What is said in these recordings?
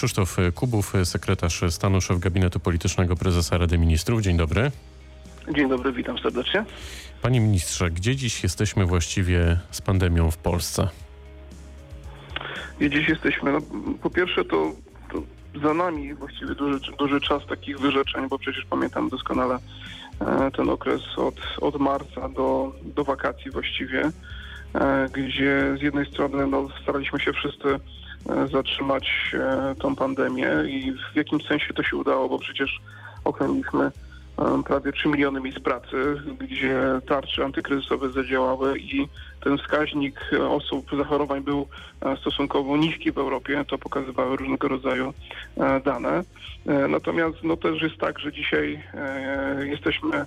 Krzysztof Kubów, sekretarz stanu, szef gabinetu politycznego prezesa Rady Ministrów. Dzień dobry. Dzień dobry, witam serdecznie. Panie ministrze, gdzie dziś jesteśmy właściwie z pandemią w Polsce? Gdzie dziś jesteśmy? No, po pierwsze to, to za nami właściwie duży, duży czas takich wyrzeczeń, bo przecież pamiętam doskonale e, ten okres od, od marca do, do wakacji właściwie, e, gdzie z jednej strony no, staraliśmy się wszyscy zatrzymać e, tą pandemię i w jakimś sensie to się udało, bo przecież ochroniliśmy e, prawie 3 miliony miejsc pracy, gdzie tarcze antykryzysowe zadziałały i ten wskaźnik e, osób zachorowań był e, stosunkowo niski w Europie. To pokazywały różnego rodzaju e, dane. E, Natomiast no, też jest tak, że dzisiaj e, jesteśmy e,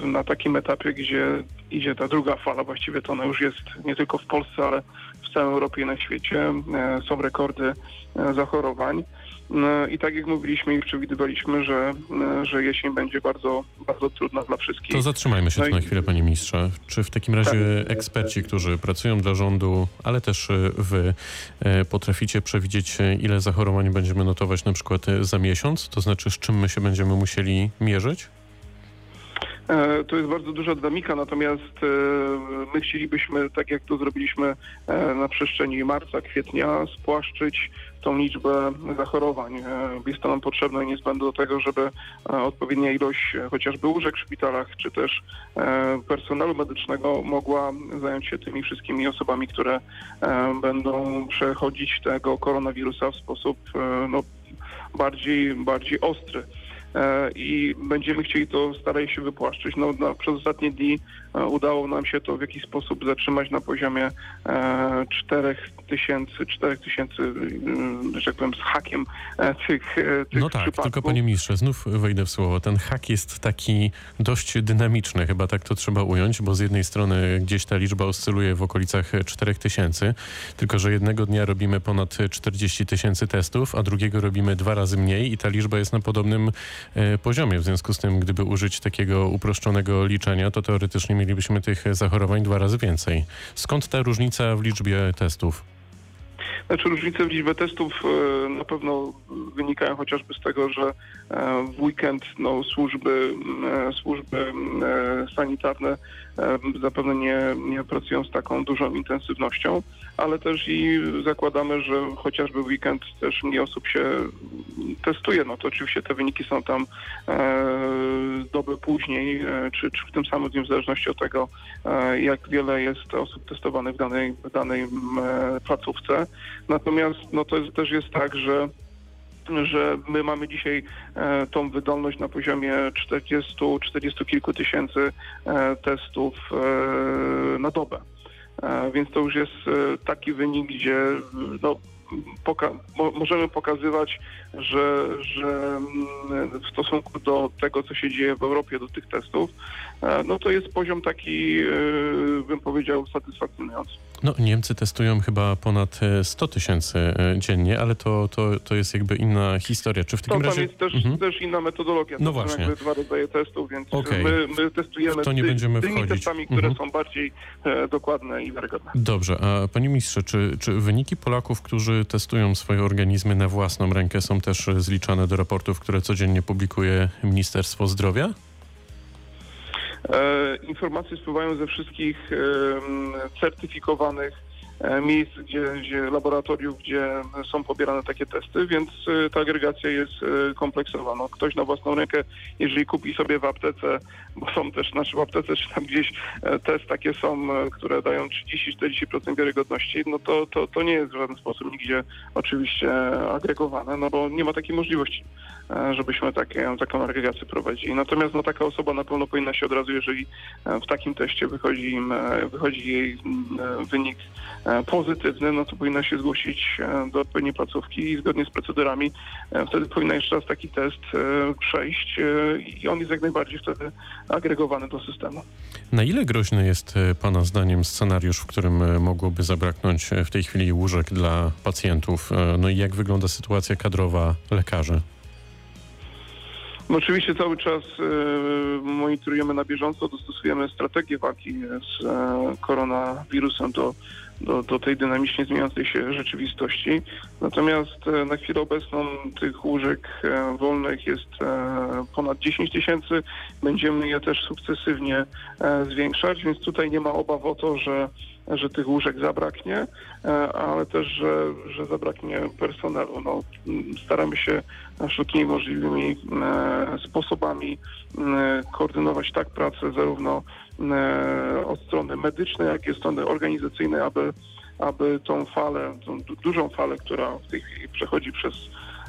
na takim etapie, gdzie idzie ta druga fala. Właściwie to ona już jest nie tylko w Polsce, ale w całej Europie i na świecie. E, Są rekordy e, zachorowań. No I tak jak mówiliśmy i przewidywaliśmy, że, e, że jesień będzie bardzo, bardzo trudna dla wszystkich. To zatrzymajmy się No tu i- na chwilę, panie ministrze. Czy w takim razie Tak. eksperci, którzy pracują dla rządu, ale też e, wy, e, potraficie przewidzieć, e, ile zachorowań będziemy notować na przykład e, za miesiąc? To znaczy, z czym my się będziemy musieli mierzyć? E, To jest bardzo duża dynamika, natomiast e, my chcielibyśmy, tak jak to zrobiliśmy e, na przestrzeni marca, kwietnia, spłaszczyć tą liczbę zachorowań. Jest to nam potrzebne i niezbędne do tego, żeby odpowiednia ilość chociażby łóżek w szpitalach, czy też personelu medycznego mogła zająć się tymi wszystkimi osobami, które będą przechodzić tego koronawirusa w sposób no, bardziej, bardziej ostry i będziemy chcieli to starać się wypłaszczyć. No, no, przez ostatnie dni e, udało nam się to w jakiś sposób zatrzymać na poziomie e, 4 tysięcy, 4 tysięcy, mm, że tak powiem, z hakiem e, tych, e, tych No tak, przypadków. tylko panie ministrze, znów wejdę w słowo. Ten hak jest taki dość dynamiczny, chyba tak to trzeba ująć, bo z jednej strony gdzieś ta liczba oscyluje w okolicach 4000, tylko że jednego dnia robimy ponad 40 tysięcy testów, a drugiego robimy dwa razy mniej i ta liczba jest na podobnym e, poziomie. W związku z tym, gdyby użyć takiego uproszczonego liczenia, to teoretycznie mielibyśmy tych zachorowań dwa razy więcej. Skąd ta różnica w liczbie testów? Znaczy różnice w liczbie testów e, na pewno wynikają chociażby z tego, że e, w weekend no, służby, e, służby e, sanitarne e, zapewne nie, nie pracują z taką dużą intensywnością, ale też i zakładamy, że chociażby w weekend też mniej osób się testuje. No to oczywiście te wyniki są tam e, dobę później, e, czy, czy w tym samym dniu, w zależności od tego, e, jak wiele jest osób testowanych w danej, w danej placówce. Natomiast no to jest, też jest tak, że że my mamy dzisiaj e, tą wydolność na poziomie 40, 40 kilku tysięcy e, testów e, na dobę. E, więc to już jest e, taki wynik, gdzie no, poka- mo- możemy pokazywać, że, że mm, w stosunku do tego, co się dzieje w Europie, do tych testów, e, no to jest poziom taki, e, bym powiedział, satysfakcjonujący. No, Niemcy testują chyba ponad e, 100 tysięcy e, dziennie, ale to, to, to jest jakby inna historia. Czy w To takim tam razie... jest też, Mhm. też inna metodologia. No To są właśnie. jakby dwa rodzaje testów, więc Okej. my, my testujemy to nie ty, będziemy tymi wchodzić. testami, które Mhm. są bardziej e, dokładne i wiarygodne. Dobrze, a panie ministrze, czy, czy wyniki Polaków, którzy testują swoje organizmy na własną rękę są też e, zliczane do raportów, które codziennie publikuje Ministerstwo Zdrowia? E, informacje spływają ze wszystkich certyfikowanych e, miejsc, gdzie, gdzie laboratoriów, gdzie są pobierane takie testy, więc e, ta agregacja jest kompleksowa. No, ktoś na własną rękę, jeżeli kupi sobie w aptece, bo są też nasze w aptece, czy tam gdzieś test takie są, które dają 30-40% wiarygodności, no to, to, to nie jest w żaden sposób nigdzie oczywiście agregowane, no bo nie ma takiej możliwości, żebyśmy takie, taką agregację prowadzili. Natomiast no, taka osoba na pewno powinna się od razu, jeżeli e, w takim teście wychodzi, im, e, wychodzi jej e, wynik e, pozytywny, no to powinna się zgłosić e, do odpowiedniej placówki i zgodnie z procedurami e, wtedy powinna jeszcze raz taki test e, przejść e, i on jest jak najbardziej wtedy agregowany do systemu. Na ile groźny jest e, pana zdaniem scenariusz, w którym e, mogłoby zabraknąć e, w tej chwili łóżek dla pacjentów? E, No i jak wygląda sytuacja kadrowa lekarzy? No oczywiście cały czas e, monitorujemy na bieżąco, dostosujemy strategię walki z e, koronawirusem do, do, do tej dynamicznie zmieniającej się rzeczywistości. Natomiast e, na chwilę obecną tych łóżek e, wolnych jest e, ponad 10 tysięcy. Będziemy je też sukcesywnie zwiększać, więc tutaj nie ma obaw o to, że że tych łóżek zabraknie, ale też, że, że zabraknie personelu. No, staramy się wszelkimi możliwymi sposobami koordynować tak pracę zarówno od strony medycznej, jak i od strony organizacyjnej, aby, aby tą falę, tą du- dużą falę, która w tej chwili przechodzi przez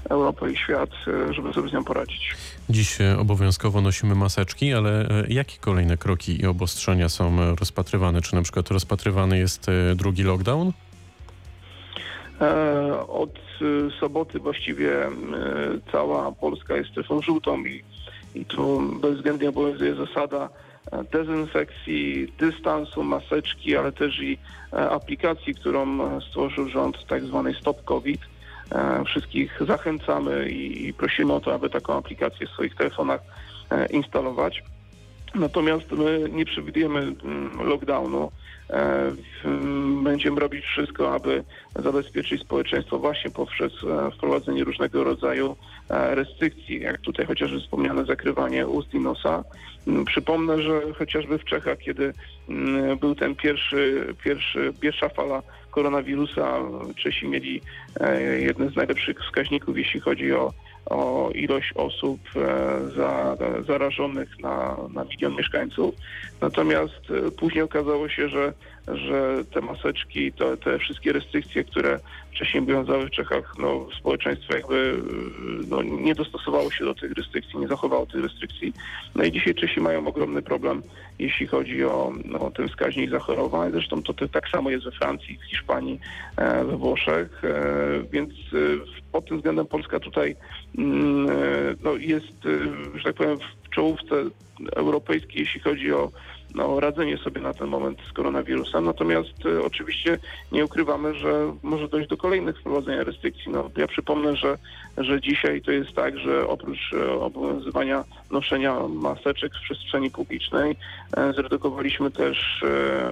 Europę i świat, e, żeby sobie z nią poradzić. Dziś e, obowiązkowo nosimy maseczki, ale e, jakie kolejne kroki i obostrzenia są e, rozpatrywane? Czy na przykład rozpatrywany jest e, drugi lockdown? E, Od e, soboty właściwie e, cała Polska jest strefą żółtą i, i tu bezwzględnie obowiązuje zasada e, dezynfekcji, dystansu, maseczki, ale też i e, aplikacji, którą e, stworzył rząd, tak zwanej Stop COVID. E, Wszystkich zachęcamy i, prosimy o to, aby taką aplikację w swoich telefonach e, instalować. Natomiast my nie przewidujemy mm, lockdownu. E, Będziemy robić wszystko, aby zabezpieczyć społeczeństwo właśnie poprzez e, wprowadzenie różnego rodzaju e, restrykcji, jak tutaj chociażby wspomniane zakrywanie ust i nosa. Mm, Przypomnę, że chociażby w Czechach, kiedy mm, był ten pierwszy, pierwszy, pierwsza fala koronawirusa, Czesi mieli jeden z najlepszych wskaźników, jeśli chodzi o o ilość osób za, zarażonych na, na milion mieszkańców. Natomiast później okazało się, że, że te maseczki, to, te wszystkie restrykcje, które wcześniej obowiązały w Czechach, no, społeczeństwo jakby e, no, nie dostosowało się do tych restrykcji, nie zachowało tych restrykcji. No i dzisiaj Czesi mają ogromny problem, jeśli chodzi o no, ten wskaźnik zachorowań. Zresztą to, to tak samo jest we Francji, w Hiszpanii, e, we Włoszech, e, więc pod tym względem Polska tutaj mm, no, jest, że tak powiem, w czołówce europejskiej, jeśli chodzi o no, radzenie sobie na ten moment z koronawirusem. Natomiast e, oczywiście nie ukrywamy, że może dojść do kolejnych wprowadzenia restrykcji. No, ja przypomnę, że, że dzisiaj to jest tak, że oprócz e, obowiązywania noszenia maseczek w przestrzeni publicznej, e, zredukowaliśmy też e,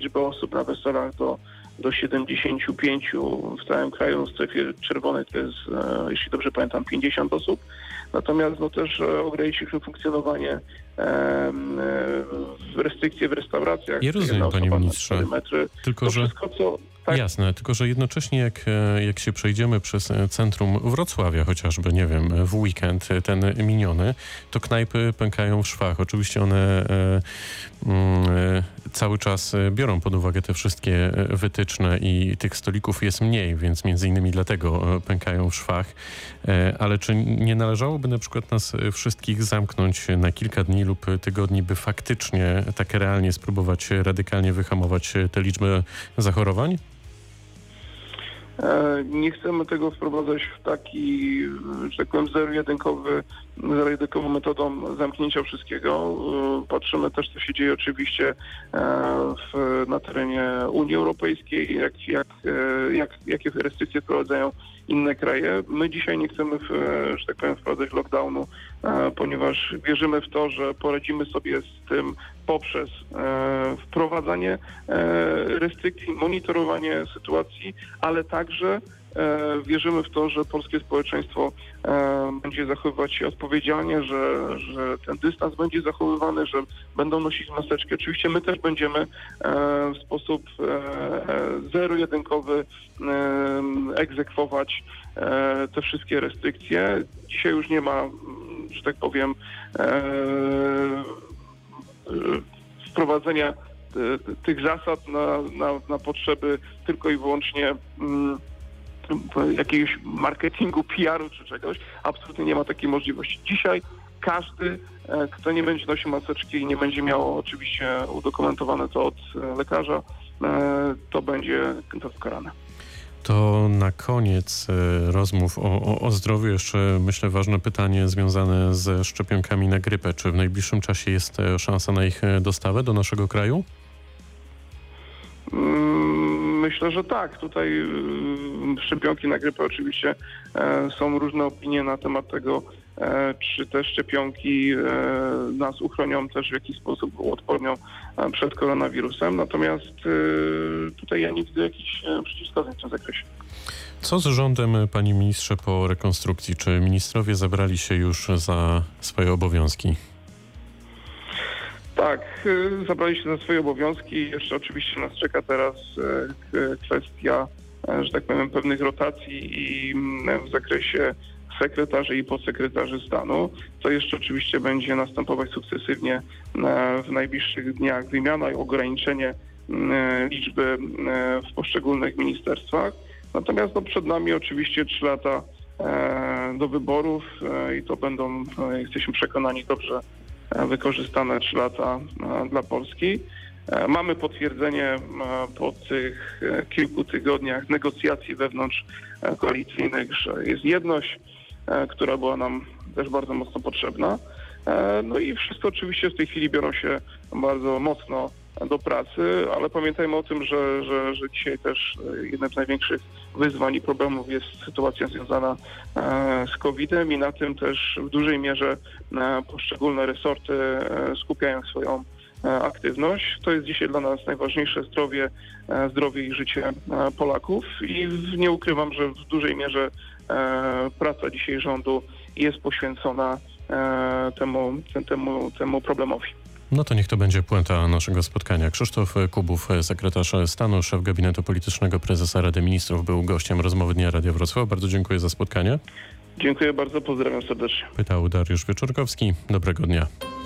liczbę osób na weselach do do 75 w całym kraju, w strefie czerwonej to jest, e, jeśli dobrze pamiętam, 50 osób. Natomiast no też ograniczyliśmy funkcjonowanie restrykcje w restauracjach. Ja rozumiem, panie ministrze. 4 metry. Tylko, To że... wszystko, co... Tak, Jasne, tylko że jednocześnie jak, e, jak się przejdziemy przez e, centrum Wrocławia chociażby, nie wiem, w weekend e, ten miniony, to knajpy pękają w szwach. Oczywiście one mm, cały czas biorą pod uwagę te wszystkie wytyczne i tych stolików jest mniej, więc między innymi dlatego pękają w szwach. Ale czy nie należałoby na przykład nas wszystkich zamknąć na kilka dni lub tygodni, by faktycznie tak realnie spróbować radykalnie wyhamować tę liczbę zachorowań? E, Nie chcemy tego wprowadzać w taki, że tak powiem, zero-jedynkowy, zero-jedynkową metodą zamknięcia wszystkiego. E, Patrzymy też, co się dzieje oczywiście e, w, na terenie Unii Europejskiej, jak, jak, jak, jakie restrykcje wprowadzają inne kraje. My dzisiaj nie chcemy, w, e, że tak powiem, wprowadzać lockdownu, e, ponieważ wierzymy w to, że poradzimy sobie z tym poprzez e, wprowadzanie restrykcji, monitorowanie sytuacji, ale także wierzymy w to, że polskie społeczeństwo e, będzie zachowywać się odpowiedzialnie, że, że ten dystans będzie zachowywany, że będą nosić maseczki. Oczywiście my też będziemy e, w sposób e, e, zero-jedynkowy e, egzekwować e, te wszystkie restrykcje. Dzisiaj już nie ma, że tak powiem, e, e, wprowadzenia e, tych zasad na, na, na potrzeby tylko i wyłącznie mm, jakiegoś marketingu, PR-u czy czegoś. Absolutnie nie ma takiej możliwości. Dzisiaj każdy, e, kto nie będzie nosił maseczki i nie będzie miał oczywiście udokumentowane to od e, lekarza, e, to będzie to karane. To na koniec rozmów o, o, o zdrowiu jeszcze myślę ważne pytanie związane ze szczepionkami na grypę. Czy w najbliższym czasie jest szansa na ich dostawę do naszego kraju? Mm, Myślę, że tak. Tutaj y, szczepionki na grypę oczywiście e, są różne opinie na temat tego, e, czy te szczepionki e, nas uchronią też w jakiś sposób uodpornią e, przed koronawirusem. Natomiast tutaj ja nie widzę jakichś przeciwwskazań w tym zakresie. Co z rządem, panie ministrze, po rekonstrukcji? Czy ministrowie zabrali się już za swoje obowiązki? Tak, y, zabrali się za swoje obowiązki. Jeszcze oczywiście nas czeka teraz k- kwestia, e, że tak powiem, pewnych rotacji i mm, w zakresie sekretarzy i podsekretarzy stanu. To jeszcze oczywiście będzie następować sukcesywnie e, w najbliższych dniach wymiana i ograniczenie mm, liczby e, w poszczególnych ministerstwach. Natomiast no, przed nami oczywiście trzy lata e, do wyborów i to będą, jesteśmy przekonani, dobrze wykorzystane trzy lata e, dla Polski. E, Mamy potwierdzenie e, po tych e, kilku tygodniach negocjacji wewnątrz e, koalicyjnych, że jest jedność, e, która była nam też bardzo mocno potrzebna. E, No i wszyscy oczywiście w tej chwili biorą się bardzo mocno do pracy, ale pamiętajmy o tym, że, że, że dzisiaj też e, jednym z największych wyzwań i problemów jest sytuacja związana e, z COVID-em i na tym też w dużej mierze e, poszczególne resorty skupiają swoją aktywność. To jest dzisiaj dla nas najważniejsze zdrowie, zdrowie i życie Polaków i nie ukrywam, że w dużej mierze praca dzisiaj rządu jest poświęcona temu, temu, temu problemowi. No to niech to będzie puenta naszego spotkania. Krzysztof Kubów, sekretarz stanu, szef gabinetu politycznego prezesa Rady Ministrów, był gościem rozmowy Dnia Radia Wrocław. Bardzo dziękuję za spotkanie. Dziękuję bardzo, pozdrawiam serdecznie. Pytał Dariusz Wieczorkowski. Dobrego dnia.